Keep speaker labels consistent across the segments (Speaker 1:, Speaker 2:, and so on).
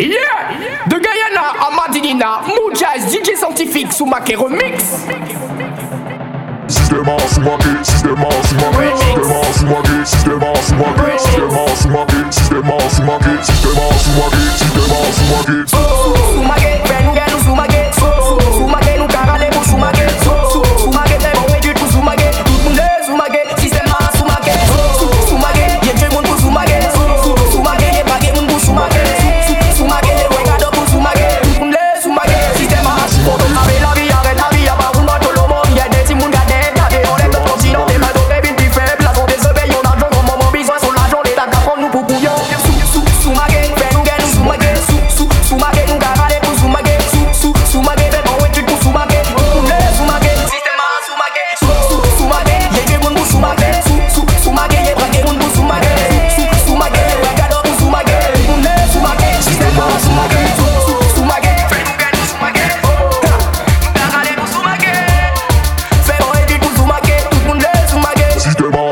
Speaker 1: Yeah! De Guyana à Madinina, Mujaz, DJ scientifique, Soumake Remix.
Speaker 2: Sistema,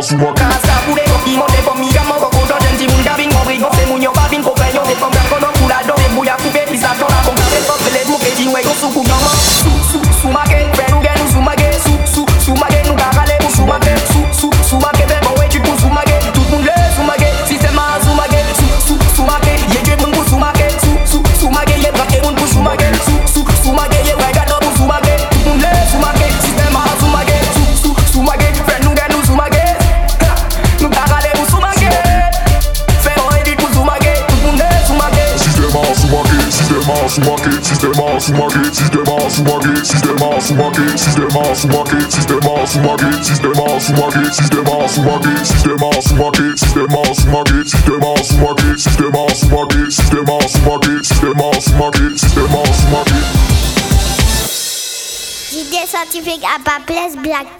Speaker 2: she walk. Cause
Speaker 1: I
Speaker 2: she's that mouse market, she's that mouse market, she's that mouse market, she's that mouse market, she's that mouse market, she's that mouse market, she's that mouse market, she's that mouse market, she's that mouse market, she's that mouse market, she's that market, she's that market, she's that market, she's that market, she's that market.
Speaker 3: L'idée scientifique à pas place Black